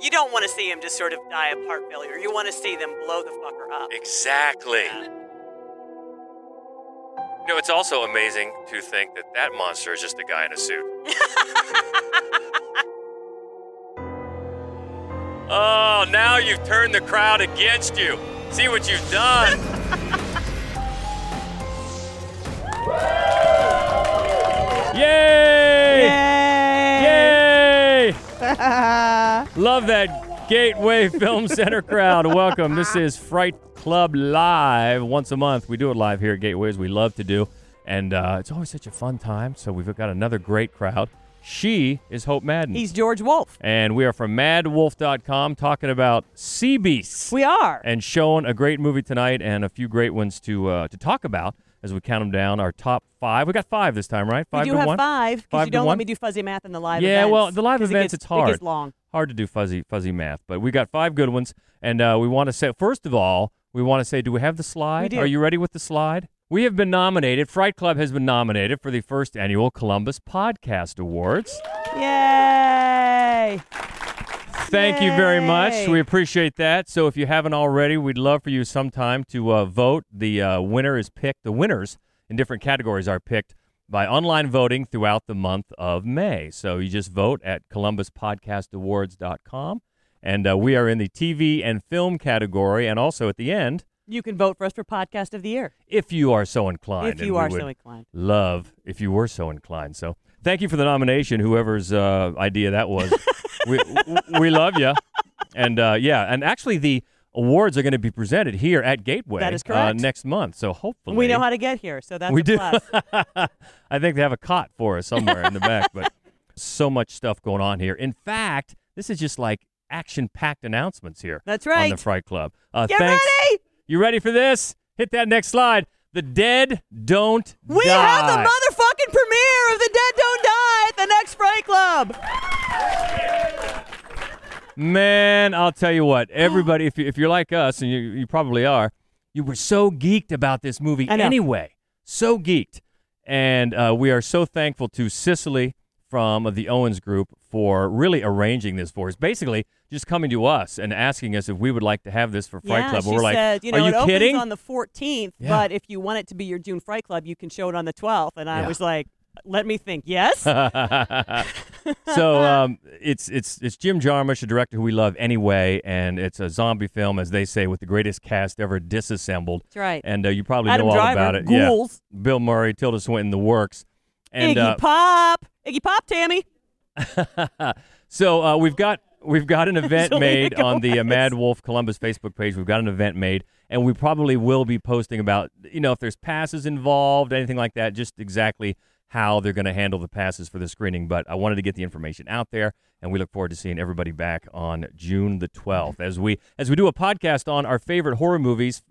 You don't want to see him just sort of die of heart failure. You want to see them blow the fucker up. Exactly. Yeah. You know, it's also amazing to think that that monster is just a guy in a suit. oh, now you've turned the crowd against you. See what you've done. Yay! Yay! Yay! Love that Gateway Film Center crowd. Welcome. This is Fright Club Live. Once a month, we do it live here at Gateway, as we love to do. And uh, it's always such a fun time. So we've got another great crowd. She is Hope Madden. He's George Wolf. and we are from madwolf.com talking about sea beasts We are. and showing a great movie tonight and a few great ones to uh, to talk about as we count them down. Our top five. We got five this time, right? Five we do to have one. five because Five you to don't one? let me do fuzzy math in the live event. Yeah, events. well, the live 'cause it events, gets- it's hard. It gets long. Hard to do fuzzy fuzzy math, but we got five good ones, and uh, we want to say first of all, we want to say, do we have the slide? Are you ready with the slide? We have been nominated. Fright Club has been nominated for the first annual Columbus Podcast Awards. Yay! Thank you very much. We appreciate that. So if you haven't already, we'd love for you sometime to uh, vote. The uh, winner is picked. The winners in different categories are picked by online voting throughout the month of May. So you just vote at columbuspodcastawards.com. And uh, we are in the TV and film category. And also at the end, You can vote for us for podcast of the year if you are so inclined. if you are so inclined. Love if you were so inclined. So thank you for the nomination, whoever's uh, idea that was. we, we love you. And uh, yeah, and actually the awards are going to be presented here at Gateway That is Uh, next month. So hopefully We know how to get here, so that's we a do. plus. I think they have a cot for us somewhere in the back, but so much stuff going on here. In fact, this is just like action-packed announcements here That's right. on the Fright Club. Uh, Get thanks. ready! You ready for this? Hit that next slide. The dead don't We die. have the motherfucking premiere of The Dead Don't Die at the next Fright Club. Man, I'll tell you what. Everybody, if, you, if you're like us, and you, you probably are, you were so geeked about this movie anyway. So geeked. And uh, we are so thankful to Cicely from the Owens Group for really arranging this for us. Basically, just coming to us and asking us if we would like to have this for Fright yeah, Club. she we're like, said, you know, are you it kidding? opens on the 14th, Yeah. but if you want it to be your June Fright Club, you can show it on the 12th. And I Yeah. was like, let me think. Yes. so um, it's it's it's Jim Jarmusch, a director who we love anyway, and it's a zombie film, as they say, with the greatest cast ever disassembled. That's right. And uh, you probably Adam know all Driver, about it. Ghouls. Yeah, Bill Murray, Tilda Swinton, the works. And Iggy uh, Pop. Iggy Pop, Tammy. so uh, we've got we've got an event So there you made on the uh. Mad Wolf Columbus Facebook page. We've got an event made, and we probably will be posting about you know if there's passes involved, anything like that, just exactly how they're going to handle the passes for the screening. But I wanted to get the information out there, and we look forward to seeing everybody back on June the 12th as we as we do a podcast on our favorite horror movies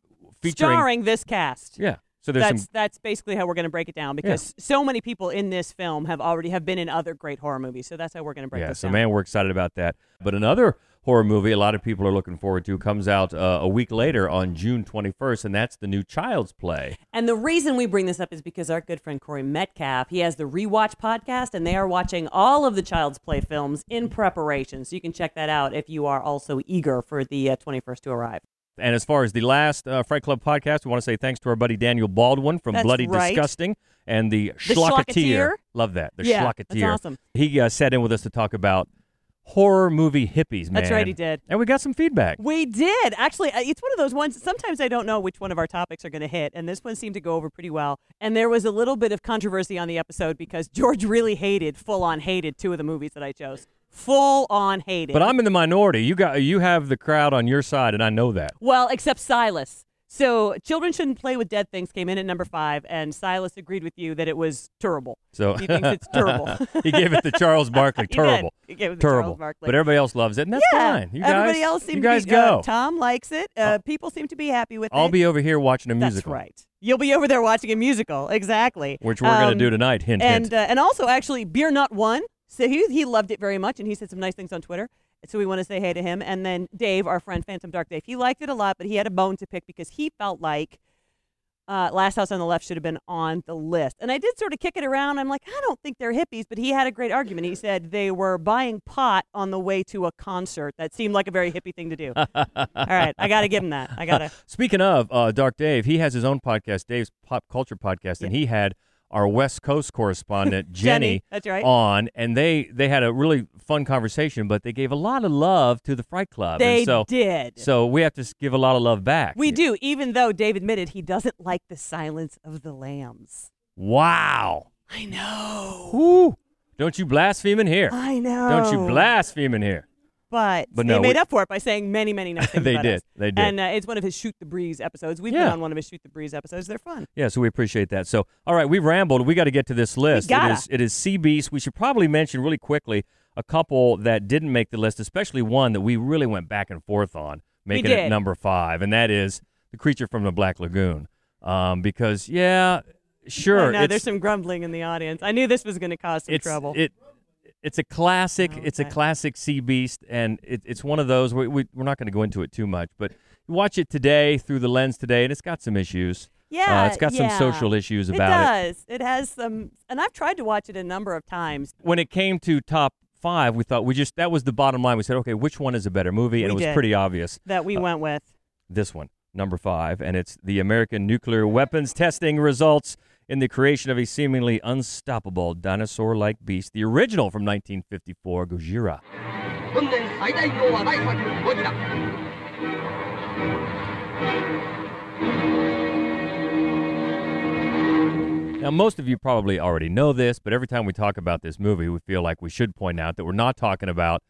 featuring Starring this cast. yeah. So there's That's some that's basically how we're going to break it down because so many people in this film have already have been in other great horror movies. So that's how we're going to break yeah, so down. man, we're excited about that. But another horror movie a lot of people are looking forward to comes out uh, a week later on June 21st, and that's the new Child's Play. And the reason we bring this up is because our good friend Corey Metcalf, he has the Rewatch podcast, and they are watching all of the Child's Play films in preparation. So you can check that out if you are also eager for the uh, 21st to arrive. And as far as the last uh, Fright Club podcast, we want to say thanks to our buddy Daniel Baldwin from That's Bloody right. Disgusting and the, The Schlocketeer. Love that. The Yeah, Schlocketeer. that's awesome. He uh, sat in with us to talk about horror movie hippies, man. That's right, he did. And we got some feedback. We did. Actually, it's one of those ones. Sometimes I don't know which one of our topics are going to hit, and this one seemed to go over pretty well. And there was a little bit of controversy on the episode because George really hated, full on hated, two of the movies that I chose. Full on hated. But I'm in the minority. You got you have the crowd on your side, and I know that. Well, except Silas. So, Children Shouldn't Play with Dead Things came in at number five, and Silas agreed with you that it was terrible. So He thinks it's terrible. he gave it to Charles Barkley. Terrible. He gave it to terrible. Charles Barkley. But everybody else loves it, and that's yeah, fine. You guys, everybody else seemed you to guys be, go. Uh, Tom likes it. Uh, people seem to be happy with it. I'll be over here watching a That's musical, right. You'll be over there watching a musical, exactly. which we're going Um, to do tonight. Hint, and hint. uh, and also actually beer nut won so he, he loved it very much and he said some nice things on twitter so we want to say hey to him and then dave our friend phantom dark dave he liked it a lot but he had a bone to pick because he felt like uh, Last House on the Left should have been on the list. And I did sort of kick it around. I'm like, I don't think they're hippies, but he had a great argument. He said they were buying pot on the way to a concert. That seemed like a very hippie thing to do. All right, I got to give him that. I got to. Speaking of uh, Dark Dave, he has his own podcast, Dave's Pop Culture Podcast, and he had our West Coast correspondent Jenny, Jenny, that's right. on, and they they had a really fun conversation, but they gave a lot of love to the Fright Club. They and so, did. So we have to give a lot of love back. we do, even though Dave admitted he doesn't like the silence of the lambs. Wow. I know. Woo. Don't you blaspheme in here. I know. Don't you blaspheme in here. But, But they no, made we- up for it by saying many, many nice things They did. us. They did. And uh, it's one of his Shoot the Breeze episodes. We've been on one of his Shoot the Breeze episodes. They're fun. Yeah, so we appreciate that. So, all right, we've rambled. We got to get to this list. It is it is Sea Beast. We should probably mention really quickly a couple that didn't make the list, especially one that we really went back and forth on, making it number five, and that is the creature from the Black Lagoon. Um, because yeah, sure, know, it's, there's some grumbling in the audience. I knew this was going to cause some trouble. it. It's a classic. Oh, It's a classic sea beast, and it, it's one of those. We, we, we're not going to go into it too much, but you watch it today through the lens today, and it's got some issues. yeah, uh, it's got yeah. some social issues It about it. does. It has some, and I've tried to watch it a number of times. when it came to top five, we thought we just that was the bottom line. We said, okay, which one is a better movie? And We it was did. pretty obvious. That we went with. This one, number five, and it's the American nuclear weapons testing results in the creation of a seemingly unstoppable dinosaur like beast, the original from 1954, Gojira. Now, most of you probably already know this, but every time we talk about this movie, we feel like we should point out that we're not talking about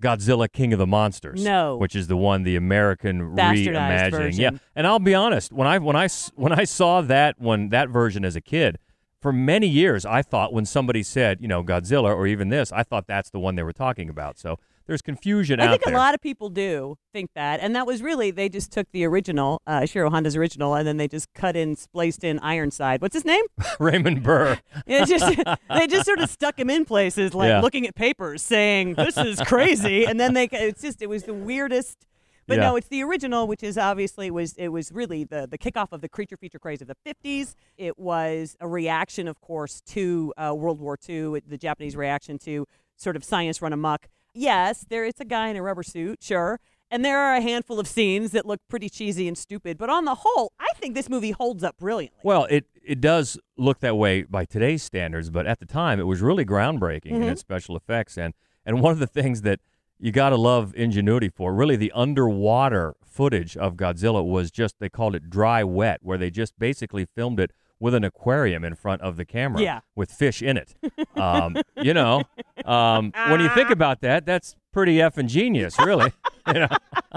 Godzilla King of the Monsters. No. Which is the one the American reimagining. version. Yeah. And I'll be honest, when I when I when I saw that one that version as a kid, for many years I thought when somebody said, you know, Godzilla or even this, I thought that's the one they were talking about. So there's confusion I out think a lot of people do think that, and that was really they just took the original, uh, Shiro Honda's original, and then they just cut in, spliced in Ironside. What's his name? Raymond Burr. Just they just sort of stuck him in places, like Yeah. looking at papers, saying this is crazy, and then they it's just it was the weirdest. But Yeah. no, it's the original, which is obviously it was it was really the the kickoff of the creature feature craze of the '50s. It was a reaction, of course, to uh, World War II, the Japanese reaction to sort of science run amok. Yes, there is a guy in a rubber suit, sure. And there are a handful of scenes that look pretty cheesy and stupid, but on the whole, I think this movie holds up brilliantly. Well, it it does look that way by today's standards, but at the time it was really groundbreaking in Mm-hmm. its special effects and and one of the things that you got to love ingenuity for. Really the underwater footage of Godzilla was just they called it dry wet where they just basically filmed it with an aquarium in front of the camera Yeah. with fish in it. Um, you know, um, when you think about that, that's pretty effing genius, really. you know?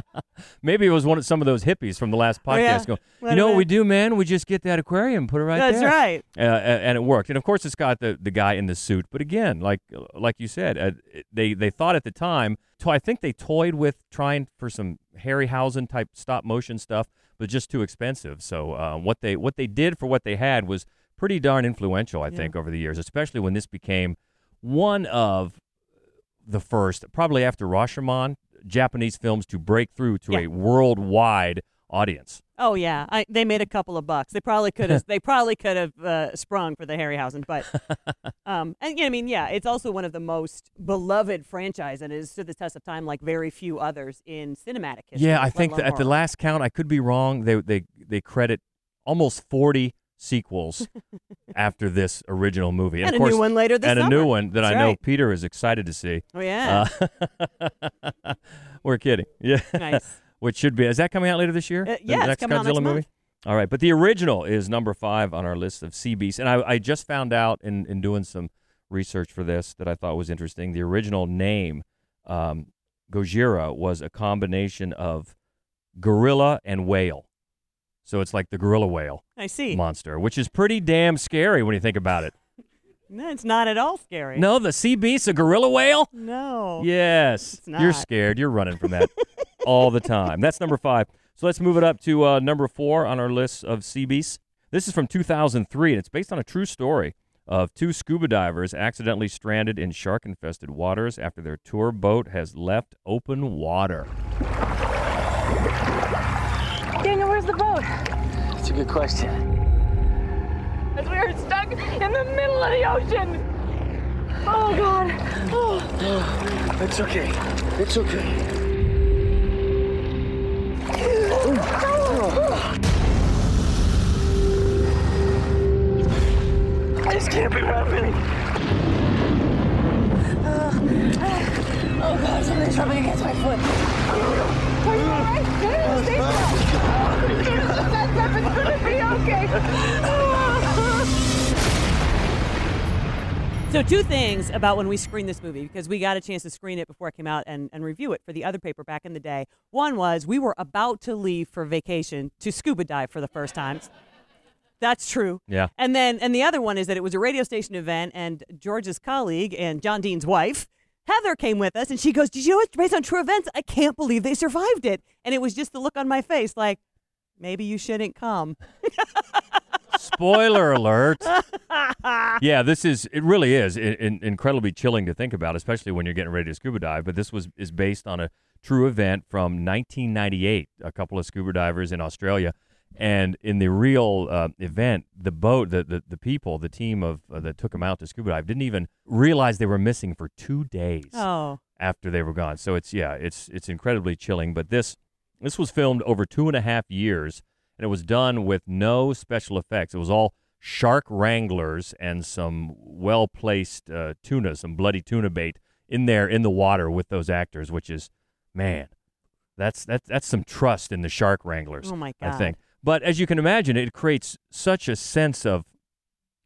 Maybe it was one of some of those hippies from the last podcast Oh, yeah. going, Let you know what we do, man? We just get that aquarium, put it right there. That's there. right. Uh, and it worked. And of course, it's got the, the guy in the suit. But again, like like you said, uh, they they thought at the time. To, I think they toyed with trying for some Harryhausen type stop motion stuff, but just too expensive. So uh, what they what they did for what they had was pretty darn influential. I think over the years, especially when this became one of the first, probably after Rashomon, Japanese films to break through to Yeah. a worldwide audience. Oh yeah, I, they made a couple of bucks. They probably could have. they probably could have uh, sprung for the Harryhausen, but um, and yeah, I mean, yeah, it's also one of the most beloved franchise and is stood the test of time like very few others in cinematic history. Yeah, I think that at the last count, I could be wrong. They they they credit almost forty sequels after this original movie, and of a course, new one later this and a new one that That's I know right. Peter is excited to see. Oh yeah, Uh, we're kidding. Yeah, nice. Which should be is that coming out later this year? Uh, The yeah, it's next Godzilla next movie. month. All right, but the original is number five on our list of sea beasts, and I, I just found out in in doing some research for this that I thought was interesting. The original name, um, Gojira, was a combination of gorilla and whale. So it's like the gorilla whale I see. monster, which is pretty damn scary when you think about it. No, it's not at all scary. No, the sea beast, a gorilla whale? no. Yes. It's You're scared. You're running from that all the time. That's number five. So let's move it up to uh, number four on our list of sea beasts. This is from 2003, and it's based on a true story of two scuba divers accidentally stranded in shark infested waters after their tour boat has left open water. Daniel, where's the boat? That's a good question. As we are stuck in the middle of the ocean. Oh God. Oh. It's okay. It's okay. This can't be happening. Oh God, something's rubbing against my foot. Are you alright? Stay still. That's up. It's gonna be okay. So, two things about when we screened this movie, because we got a chance to screen it before it came out and, and review it for the other paper back in the day. One was we were about to leave for vacation to scuba dive for the first time. That's true. Yeah. And then, and the other one is that it was a radio station event, and George's colleague and John Dean's wife, Heather, came with us, and she goes, "Did you know it's based on true events? I can't believe they survived it." And it was just the look on my face, like, maybe you shouldn't come. Spoiler alert. yeah, this is it really is in, in, incredibly chilling to think about, especially when you're getting ready to scuba dive, but this was is based on a true event from 1998. A couple of scuba divers in Australia and in the real uh, event, the boat, the, the, the people, the team of uh, that took them out to scuba dive didn't even realize they were missing for 2 days Oh, after they were gone. So it's yeah, it's it's incredibly chilling. But this this was filmed over two and a half years, and it was done with no special effects. It was all shark wranglers and some well placed uh, tuna, some bloody tuna bait in there in the water with those actors, which is man, that's that's that's some trust in the shark wranglers. Oh, my god! I think. But as you can imagine, it creates such a sense of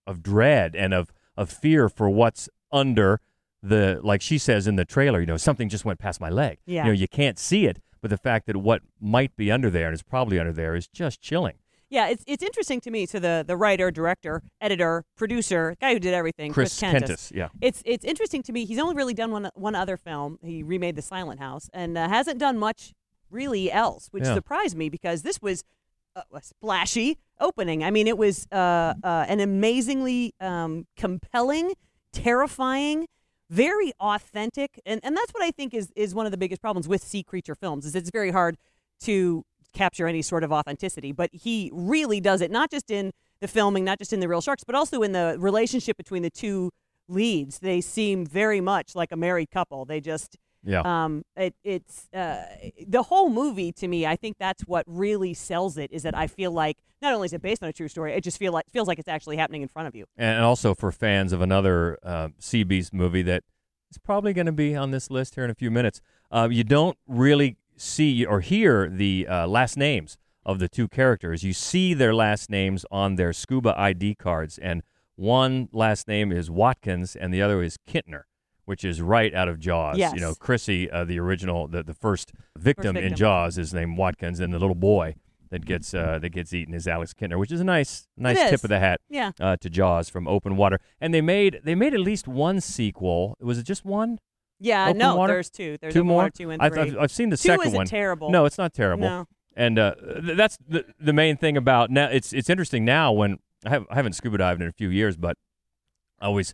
of dread and of of fear for what's under the like she says in the trailer you know something just went past my leg Yeah. you know you can't see it but the fact that what might be under there and is probably under there is just chilling yeah. It's it's interesting to me. So the the writer, director, editor, producer, guy who did everything, chris Kentis. kentis yeah It's it's interesting to me. He's only really done one one other film. He remade The Silent House and uh, hasn't done much really else, which Yeah. surprised me because this was a, a splashy opening. I mean, it was uh, uh, an amazingly um, compelling, terrifying, very authentic, and, and that's what I think is is one of the biggest problems with sea creature films is it's very hard to capture any sort of authenticity. But he really does it, not just in the filming, not just in the real sharks, but also in the relationship between the two leads. They seem very much like a married couple. They just yeah um, it, it's uh, the whole movie to me. I think that's what really sells it. Is that I feel like not only is it based on a true story, it just feel like feels like it's actually happening in front of you. and also for fans of another uh, sea beast movie that is probably going to be on this list here in a few minutes uh, you don't really see or hear the uh, last names of the two characters you see their last names on their scuba id cards and one last name is watkins and the other is kintner which is right out of jaws Yes. you know chrissy uh, the original the, the first victim, in victim. jaws is named watkins and the little boy that gets uh, that gets eaten is alex Kintner, which is a nice nice tip of the hat Yeah. uh, to Jaws from Open Water, and they made they made at least one sequel. Was it just one? Yeah, Open no, Water? there's two. There's two more. Water two and I've, 3 I've, I've seen the Two second one. terrible. No, it's not terrible. No. And uh, th- that's the the main thing about now. It's it's interesting now when I, have, I haven't scuba dived in a few years, but I always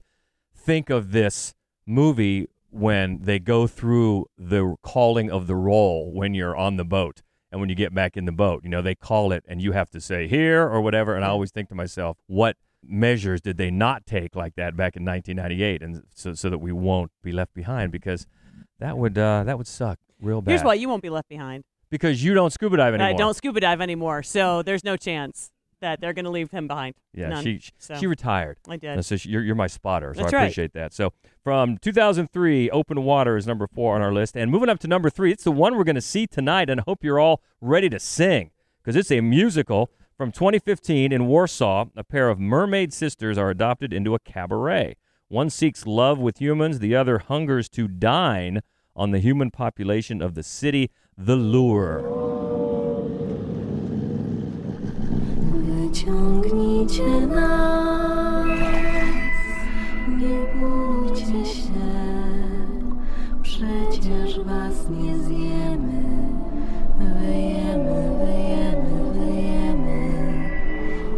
think of this movie when they go through the calling of the roll when you're on the boat and when you get back in the boat. You know, they call it and you have to say here or whatever. And I always think to myself, what measures did they not take like that back in 1998 and so, so that we won't be left behind because that would uh, that would suck real bad. Here's why you won't be left behind. because you don't scuba dive anymore. I don't scuba dive anymore, so there's no chance that they're going to leave him behind. Yeah, None. she she- So, she retired. I did. And so she, you're, you're my spotter, so That's I right. appreciate that. So from 2003, Open Water is number four on our list, and moving up to number three, it's the one we're going to see tonight, and I hope you're all ready to sing because it's a musical from 2015 in Warsaw. A pair of mermaid sisters are adopted into a cabaret. One seeks love with humans, the other hungers to dine on the human population of the city. The lure. Wyciągnijcie nas, nie bójcie się, przecież was nie zjemy. Wyjemy, wyjemy, wyjemy,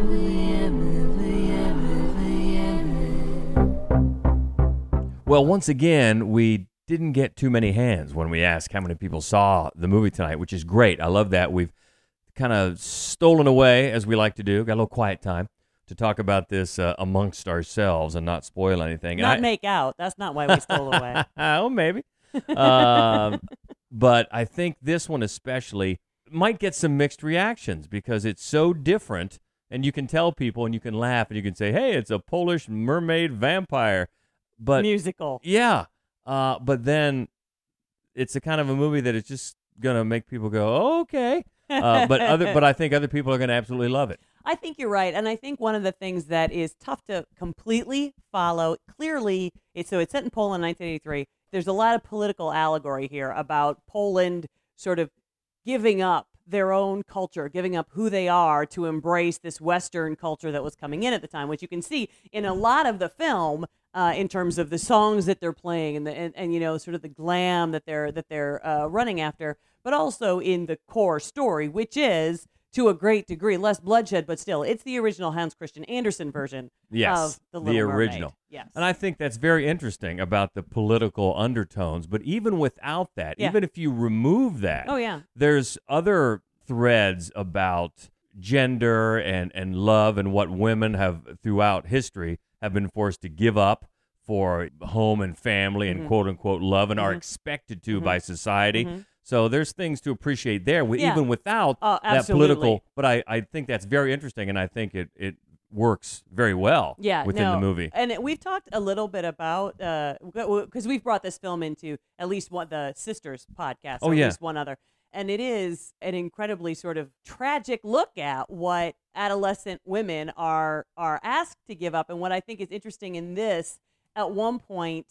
wyjemy, wyjemy, wyjemy. Well, once again, we didn't get too many hands when we asked how many people saw the movie tonight, which is great. I love that. We've kind of stolen away, as we like to do. Got a little quiet time to talk about this uh, amongst ourselves and not spoil anything. Not I- make out. That's not why we stole away. oh, maybe. um, but I think this one especially might get some mixed reactions because it's so different, and you can tell people, and you can laugh, and you can say, "Hey, it's a Polish mermaid vampire," but Musical. yeah, uh, but then it's a kind of a movie that is just gonna make people go, oh, "Okay," uh, but other, but I think other people are gonna absolutely love it. I think you're right, and I think one of the things that is tough to completely follow clearly. It's so it's set in Poland, 1983. There's a lot of political allegory here about Poland sort of giving up their own culture, giving up who they are to embrace this Western culture that was coming in at the time, which you can see in a lot of the film. Uh, in terms of the songs that they're playing and, the, and and you know sort of the glam that they're that they're uh, running after, but also in the core story, which is to a great degree less bloodshed, but still it's the original Hans Christian Andersen version Yes, of the, the Little Mermaid. original. Yes, And I think that's very interesting about the political undertones. But even without that, Yeah. even if you remove that, oh yeah, there's other threads about gender and, and love and what women have throughout history have been forced to give up for home and family and Mhm. quote unquote love and are Mhm. expected to Mhm. by society. So there's things to appreciate there, Yeah. even without Oh, that political. But I, I think that's very interesting, and I think it, it works very well yeah, within no. the movie. And we've talked a little bit about uh, because we've brought this film into at least one the sisters podcast. Oh, or yeah. at least one other, and it is an incredibly sort of tragic look at what adolescent women are are asked to give up. And what I think is interesting in this, at one point,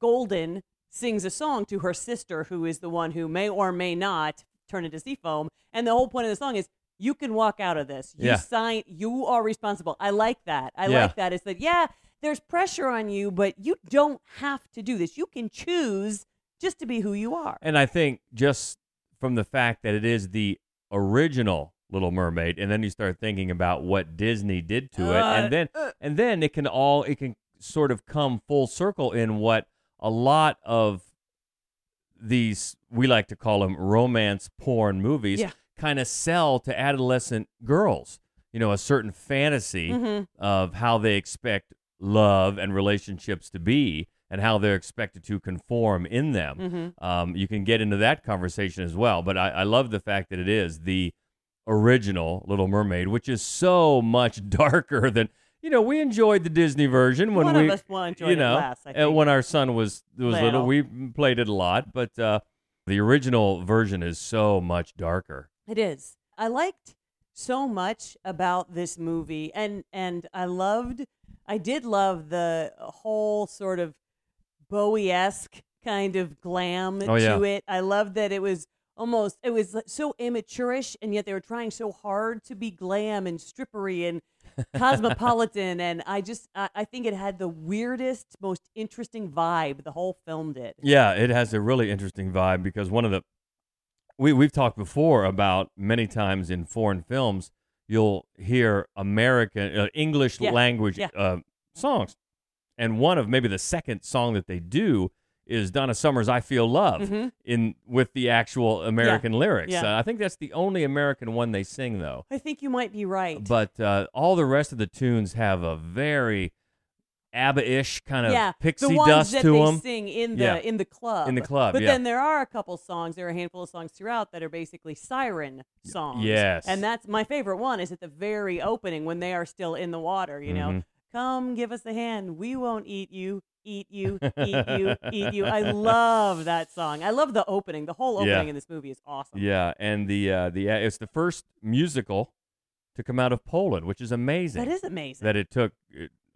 Golden sings a song to her sister, who is the one who may or may not turn into sea foam. And the whole point of the song is you can walk out of this. You Yeah. sign you are responsible. I like that. I Yeah. like that. Is that yeah, there's pressure on you, but you don't have to do this. You can choose just to be who you are. And I think just from the fact that it is the original Little Mermaid, and then you start thinking about what Disney did to it, Uh, and then and then it can all it can sort of come full circle in what a lot of these we like to call them romance porn movies Yeah. kind of sell to adolescent girls. You know, a certain fantasy Mhm. of how they expect love and relationships to be and how they're expected to conform in them. Mhm. Um, you can get into that conversation as well. But I, I love the fact that it is the original Little Mermaid, which is so much darker than you know. We enjoyed the Disney version when One of we, us will enjoy you it know, less, I uh, think. when our son was was little. Little. We played it a lot, but uh, the original version is so much darker. It is. I liked so much about this movie and and I loved I did love the whole sort of Bowie-esque kind of glam Oh, yeah. to it. I loved that it was almost it was so immaturish and yet they were trying so hard to be glam and strippery and cosmopolitan and I just I, I think it had the weirdest most interesting vibe the whole film did. Yeah, it has a really interesting vibe because one of the we we've talked before about many times in foreign films you'll hear American uh, English Yeah, language yeah. uh, songs, and one of maybe the second song that they do is Donna Summer's "I Feel Love" Mhm. in with the actual American lyrics. yeah. Uh, I think that's the only American one they sing though. I think you might be right. But uh, all the rest of the tunes have a very ABBA-ish kind of yeah, pixie the ones dust that to they them. sing in the Yeah. in the club. In the club, But yeah. then there are a couple songs. There are a handful of songs throughout that are basically siren songs. yes. and that's my favorite one. Is at the very opening when they are still in the water. You know, Mhm. come give us a hand. We won't eat you. Eat you, eat you, eat you. I love that song. I love the opening. The whole Yeah. opening in this movie is awesome. Yeah, and the uh, the uh, it's the first musical to come out of Poland, which is amazing. That is amazing. that it took.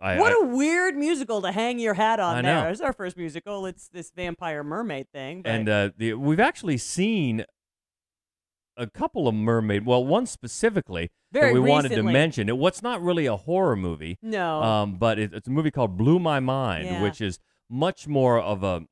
I, what I- a weird musical to hang your hat on I there. know. It's our first musical. It's this vampire mermaid thing. But and uh, the, we've actually seen a couple of mermaid. Well, one specifically Very that we wanted to mention. It, what's not really a horror movie, no. um, but it, it's a movie called Blue My Mind, Yeah. which is much more of a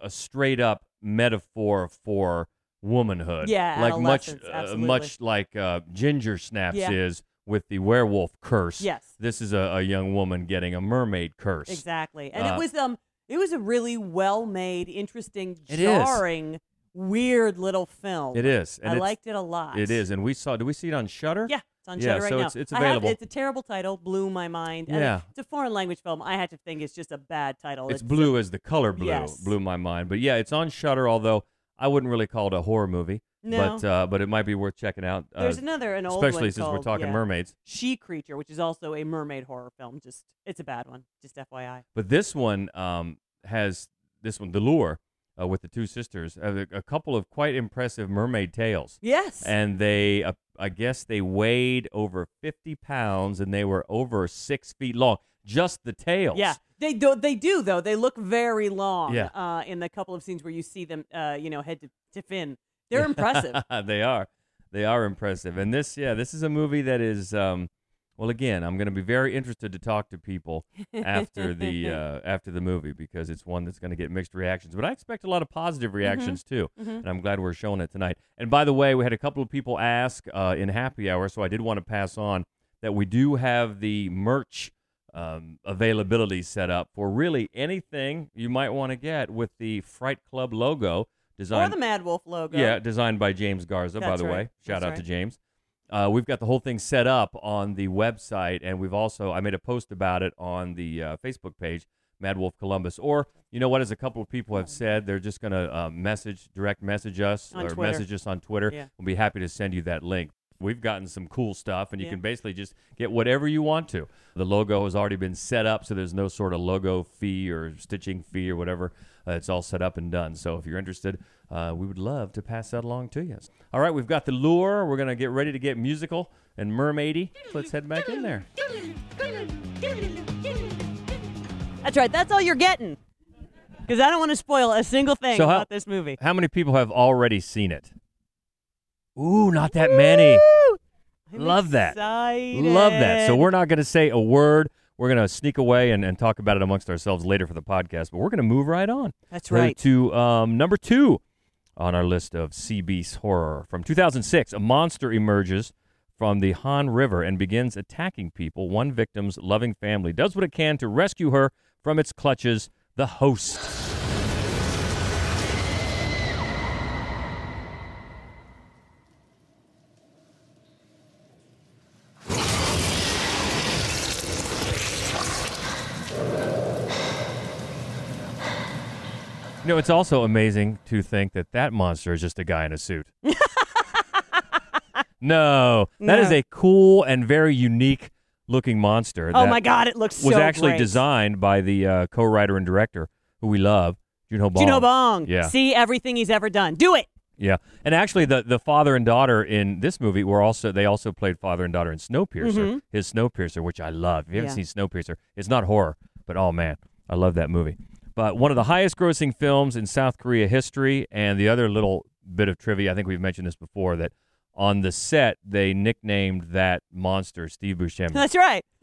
a straight up metaphor for womanhood. Yeah, like much uh, much like uh, Ginger Snaps Yeah. is with the werewolf curse. Yes. This is a, a young woman getting a mermaid curse. Exactly. And Uh, it was um it was a really well made, interesting, jarring weird little film. It is. And I liked it a lot. It is, and we saw. Do we see it on Shudder? Yeah, it's on Yeah, Shudder right so now. it's- it's available. it's a terrible title. Blue my mind. And Yeah. it's a foreign language film. I had to think it's just a bad title. It's blue a- as the color blue. Yes. Blue my mind. But yeah, it's on Shudder. Although I wouldn't really call it a horror movie. No. But uh, but it might be worth checking out. uh, There's another an old especially since we're talking yeah, mermaids. She Creature, which is also a mermaid horror film. Just it's a bad one. Just FYI. But this one um, has this one, The Lure, uh, with the two sisters, a, a couple of quite impressive mermaid tails. Yes. And they, uh, I guess, they weighed over 50 pounds and they were over six feet long. Just the tails. Yeah, they do. They do though. They look very long. Yeah. Uh, in the couple of scenes where you see them, uh, you know, head to, to fin, they're impressive. they are. They are impressive. And this, yeah, this is a movie that is. Um, well, again, I'm going to be very interested to talk to people after the uh, after the movie because it's one that's going to get mixed reactions. But I expect a lot of positive reactions too, and I'm glad we're showing it tonight. And by the way, we had a couple of people ask uh, in happy hour, so I did want to pass on that we do have the merch um, availability set up for really anything you might want to get with the Fright Club logo or designed. the Mad Wolf logo. Yeah, designed by James Garza, by That's the way. Shout That's out to. James. Uh, we've got the whole thing set up on the website, and we've also I made a post about it on the uh, Facebook page, Mad Wolf Columbus. Or you know what? As a couple of people have said, they're just going to uh, message, direct message us, On or Twitter. message us on Twitter. Yeah. We'll be happy to send you that link. We've gotten some cool stuff, and you Yeah. can basically just get whatever you want to. The logo has already been set up, so there's no sort of logo fee or stitching fee or whatever. Uh, it's all set up and done. So if you're interested, uh, we would love to pass that along to you. All right, we've got the lure. We're going to get ready to get musical and mermaidy. Let's head back in there. That's right. That's all you're getting. Because I don't want to spoil a single thing So how- about this movie. How many people have already seen it? Ooh, not that many. I'm Love that. Love that. So we're not going to say a word. We're going to sneak away and, and talk about it amongst ourselves later for the podcast, but we're going to move right on. That's right. To um, number two on our list of Sea Beast horror. From 2006, a monster emerges from the Han River and begins attacking people. One victim's loving family does what it can to rescue her from its clutches. The host. You know, it's also amazing to think that that monster is just a guy in a suit. no, that is No. a cool and very unique looking monster. Oh that my God! It looks. Was so actually great. designed by the uh, co-writer and director who we love, Junho Bong. Juno Bong. Yeah. See everything he's ever done. Do it. Yeah, and actually, the the father and daughter in this movie were also they also played father and daughter in Snowpiercer, his Snowpiercer, which I love. If you haven't Mm-hmm. Yeah. seen Snowpiercer, it's not horror, but oh man, I love that movie. But one of the highest grossing films in South Korea history, and the other little bit of trivia, I think we've mentioned this before, that on the set they nicknamed that monster Steve Buscemi. That's right.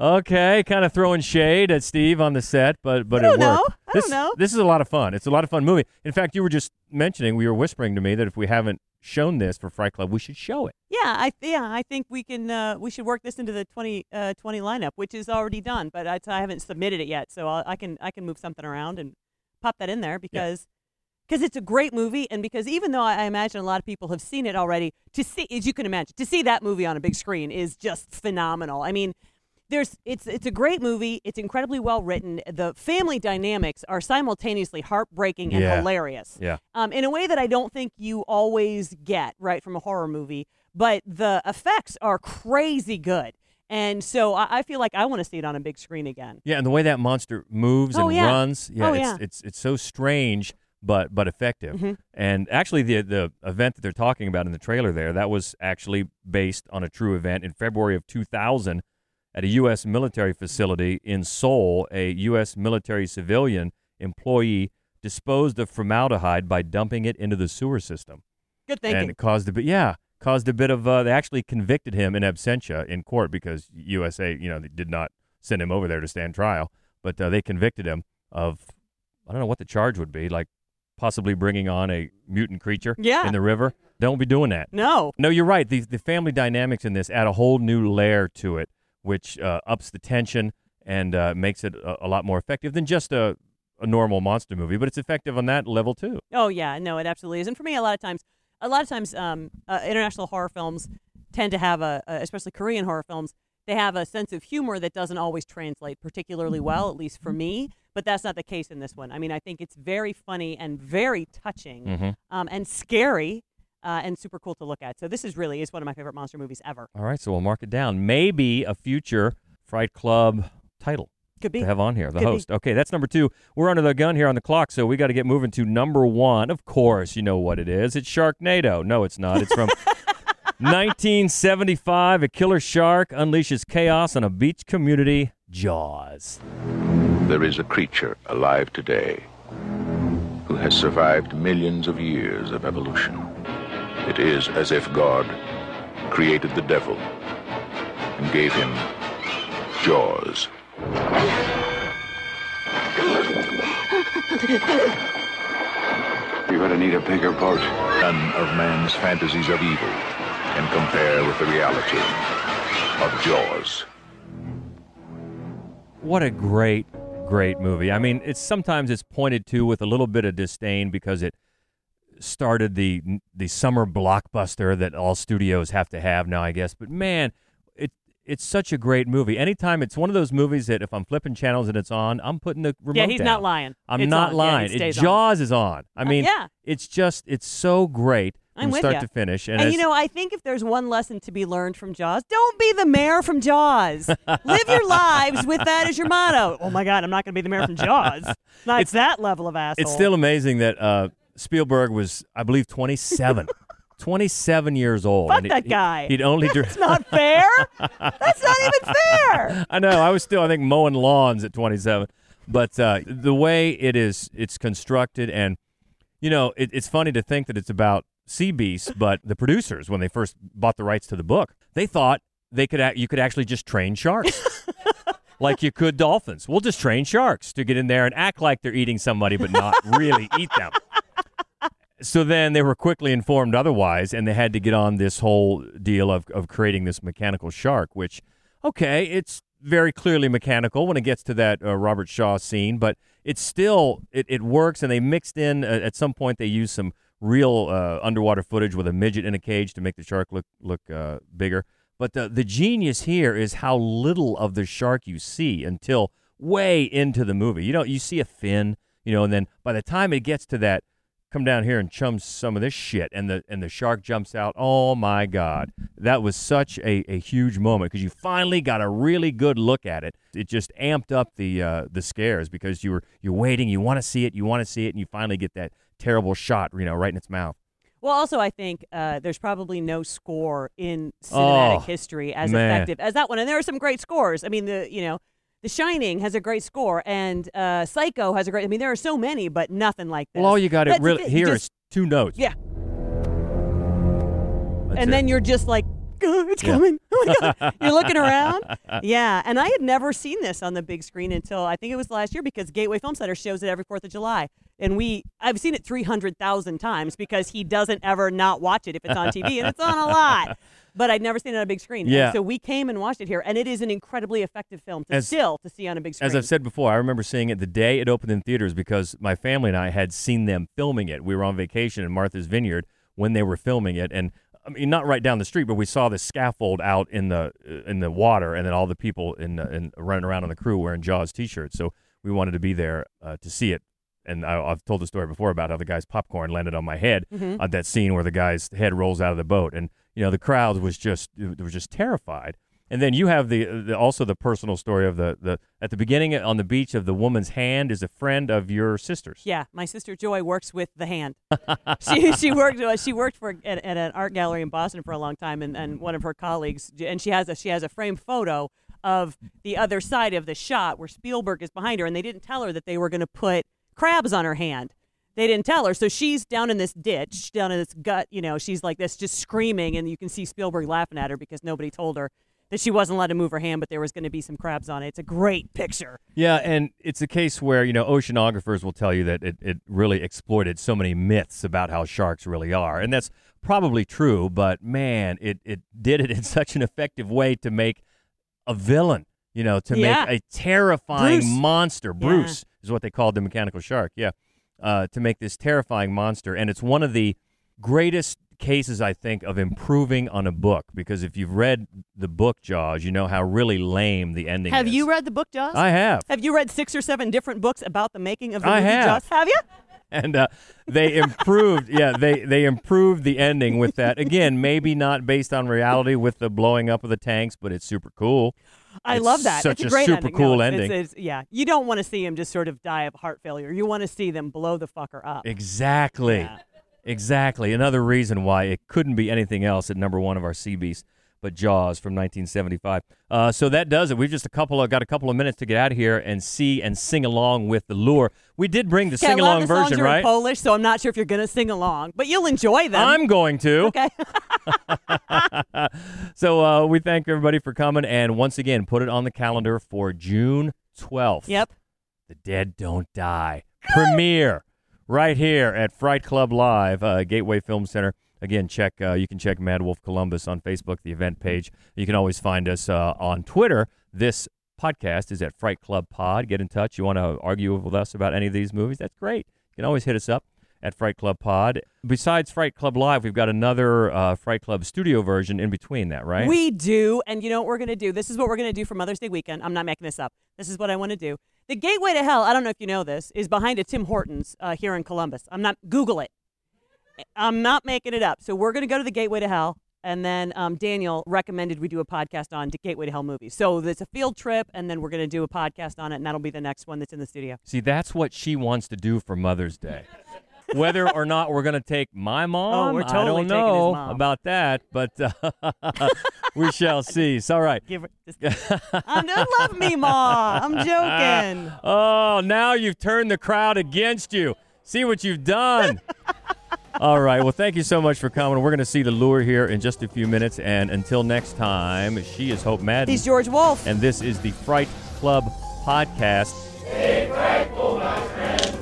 Okay, kind of throwing shade at Steve on the set, but but I it worked. This, know. This is a lot of fun. It's a lot of fun movie. In fact, you were just mentioning, we were whispering to me that if we haven't shown this for Fright Club, we should show it. Yeah, I yeah, I think we can. Uh, we should work this into the 20, uh, 20 lineup, which is already done, but I, I haven't submitted it yet, so I'll, I can I can move something around and pop that in there because because it's a great movie, and because even though I, I imagine a lot of people have seen it already, to see as you can imagine, to see that movie on a big screen is just phenomenal. I mean. There's it's it's a great movie. It's incredibly well written. The family dynamics are simultaneously heartbreaking and Yeah. hilarious Yeah. um, in a way that I don't think you always get right from a horror movie. But the effects are crazy good, and so I, I feel like I want to see it on a big screen again. Yeah, and the way that monster moves Oh, and yeah. runs, yeah, Oh, it's, yeah. it's it's so strange but but effective. Mm-hmm. And actually, the the event that they're talking about in the trailer there that was actually based on a true event in February of 2000 at a U.S. military facility in Seoul. A U.S. military civilian employee disposed of formaldehyde by dumping it into the sewer system, Good thinking. and it caused a bit yeah caused a bit of uh, they actually convicted him in absentia in court because USA you know they did not send him over there to stand trial, but uh, they convicted him of I don't know what the charge would be like possibly bringing on a mutant creature Yeah. in the river. Don't be doing that. no, No, you're right. The the family dynamics in this add a whole new layer to it, which uh, ups the tension and uh, makes it a, a lot more effective than just a a normal monster movie, but it's effective on that level too. Oh yeah, no, it absolutely is. And for me, a lot of times, a lot of times, um, uh, international horror films tend to have a, especially Korean horror films, they have a sense of humor that doesn't always translate particularly well, at least for me. But that's not the case in this one. I mean, I think it's very funny and very touching Mhm. um, and scary uh, and super cool to look at. So this is really is one of my favorite monster movies ever. All right, so we'll mark it down. Maybe a future Fright Club title Could be. to have on here, the Could be. host. Okay, that's number two. We're under the gun here on the clock, so we got to get moving to number one. Of course, you know what it is. It's Sharknado. No, it's not. It's from 1975. A killer shark unleashes chaos on a beach community. Jaws. There is a creature alive today who has survived millions of years of evolution. It is as if God created the devil and gave him jaws. You're gonna need a bigger boat. None of man's fantasies of evil can compare with the reality of Jaws. What a great, great movie. I mean, it's sometimes it's pointed to with a little bit of disdain because it started the the summer blockbuster that all studios have to have now, I guess. But man, it it's such a great movie. Anytime it's one of those movies that if I'm flipping channels and it's on, I'm putting the remote yeah, he's down. not lying. I'm It's not on. Yeah, lying. It- stays on. Jaws is on. I Uh, mean, yeah. it's just it's so great I'm from start ya. to finish. And, And, you know, I think if there's one lesson to be learned from Jaws, don't be the mayor from Jaws. Live your lives with that as your motto. Oh my God, I'm not going to be the mayor from Jaws. Not It's- that level of asshole. It's still amazing that uh, Spielberg was, I believe, 27. 27 years old. Fuck and that he- guy. He'd only. That's not fair. That's not even fair. I know. I was still, I think, mowing lawns at 27. But uh, the way it is, it's constructed, and you know, it, it's funny to think that it's about sea beasts. But the producers, when they first bought the rights to the book, they thought they could, ac- you could actually just train sharks. like you could dolphins. We'll just train sharks to get in there and act like they're eating somebody, but not really eat them. So then they were quickly informed otherwise, and they had to get on this whole deal of, of creating this mechanical shark, which, okay, it's very clearly mechanical when it gets to that uh, Robert Shaw scene, but it's still, it, it works, and they mixed in, uh, at some point, they used some real uh, underwater footage with a midget in a cage to make the shark look, look uh, bigger. But the, the genius here is how little of the shark you see until way into the movie. You know, you see a fin, you know, and then by the time it gets to that, come down here and chum some of this shit, and the and the shark jumps out. Oh my god, that was such a, a huge moment because you finally got a really good look at it. It just amped up the uh, the scares because you were you're waiting, you want to see it, you want to see it, and you finally get that terrible shot, you know, right in its mouth. Well, also, I think uh, there's probably no score in cinematic Oh, history as man. effective as that one. And there are some great scores. I mean, the you know, The Shining has a great score, and uh, Psycho has a great. I mean, there are so many, but nothing like this. Well, all you got to really hear just- is two notes. Yeah. That's and it. then you're just like, "Ugh, it's Yeah. coming. Oh my God. You're looking around. Yeah. And I had never seen this on the big screen until I think it was last year because Gateway Film Center shows it every 4th of July. And we, I've seen it 300,000 times because he doesn't ever not watch it if it's on TV, and it's on a lot. But I'd never seen it on a big screen. And Yeah. so we came and watched it here, and it is an incredibly effective film to As- still to see on a big screen. As I've said before, I remember seeing it the day it opened in theaters because my family and I had seen them filming it. We were on vacation in Martha's Vineyard when they were filming it, and I mean not right down the street, but we saw the scaffold out in the in the water, and then all the people in, in running around on the crew wearing Jaws t-shirts. So we wanted to be there uh, to see it. And I, I've told the story before about how the guy's popcorn landed on my head Mhm. on that scene where the guy's head rolls out of the boat, and you know the crowd was just were just terrified. And then you have the, the also the personal story of the, the at the beginning on the beach of the woman's hand is a friend of your sister's. Yeah, my sister Joy works with the hand. she she worked uh, she worked for at, at an art gallery in Boston for a long time, and, and one of her colleagues and she has a she has a framed photo of the other side of the shot where Spielberg is behind her, and they didn't tell her that they were going to put crabs on her hand. They didn't tell her, so she's down in this ditch, down in this gut. You know, she's like this, just screaming, and you can see Spielberg laughing at her because nobody told her that she wasn't allowed to move her hand, but there was going to be some crabs on it. It's a great picture. Yeah, and it's a case where you know oceanographers will tell you that it, it really exploited so many myths about how sharks really are, and that's probably true. But man, it it did it in such an effective way to make a villain. You know, to Yeah. make a terrifying Bruce. monster. Yeah. Bruce is what they called the mechanical shark. Yeah, uh, to make this terrifying monster, and it's one of the greatest cases I think of improving on a book because if you've read the book Jaws, you know how really lame the ending Have is. Have you read the book Jaws? I have. Have you read six or seven different books about the making of the I movie have. Jaws? Have you? And uh, they improved. yeah, they they improved the ending with that. Again, maybe not based on reality with the blowing up of the tanks, but it's super cool. I It's love that. such it's a, a super ending. cool No, ending. it's- yeah, you don't want to see him just sort of die of heart failure. You want to see them blow the fucker up. Exactly. Yeah. Exactly. Another reason why it couldn't be anything else at number one of our Beast, but Jaws from 1975. Uh, so that does it. We've just a couple of, got a couple of minutes to get out of here and see and sing along with the Lure. We did bring the Okay, sing along of the songs version, are in right? Polish, so I'm not sure if you're going to sing along, but you'll enjoy them. I'm going to. okay. So uh, we thank everybody for coming, and once again, put it on the calendar for June 12th. yep. The Dead Don't Die premiere right here at Fright Club Live, uh, Gateway Film Center. Again, check uh, you can check MaddWolf Columbus on Facebook, the event page. You can always find us uh, on Twitter. This podcast is at Fright Club Pod. Get in touch. You want to argue with us about any of these movies? That's great. You can always hit us up at Fright Club Pod. Besides Fright Club Live, we've got another uh, Fright Club studio version in between that, right? We do, and you know what we're going to do? This is what we're going to do for Mother's Day weekend. I'm not making this up. This is what I want to do. The Gateway to Hell, I don't know if you know this, is behind a Tim Hortons uh, here in Columbus. I'm not, Google it. I'm not making it up. So we're going to go to the Gateway to Hell, and then um, Daniel recommended we do a podcast on the Gateway to Hell movies. So it's a field trip, and then we're going to do a podcast on it, and that'll be the next one that's in the studio. See, that's what she wants to do for Mother's Day. Whether or not we're going to take my mom, Oh, we're I totally don't taking his know mom. about that, but uh, we shall see. So, all right. Give her, just, I don't love me, Ma. I'm joking. Oh, now you've turned the crowd against you. See what you've done. All right. Well, thank you so much for coming. We're going to see the Lure here in just a few minutes. And until next time, she is Hope Madden. He's George Wolf. And this is the Fright Club podcast. Stay frightful, my friend.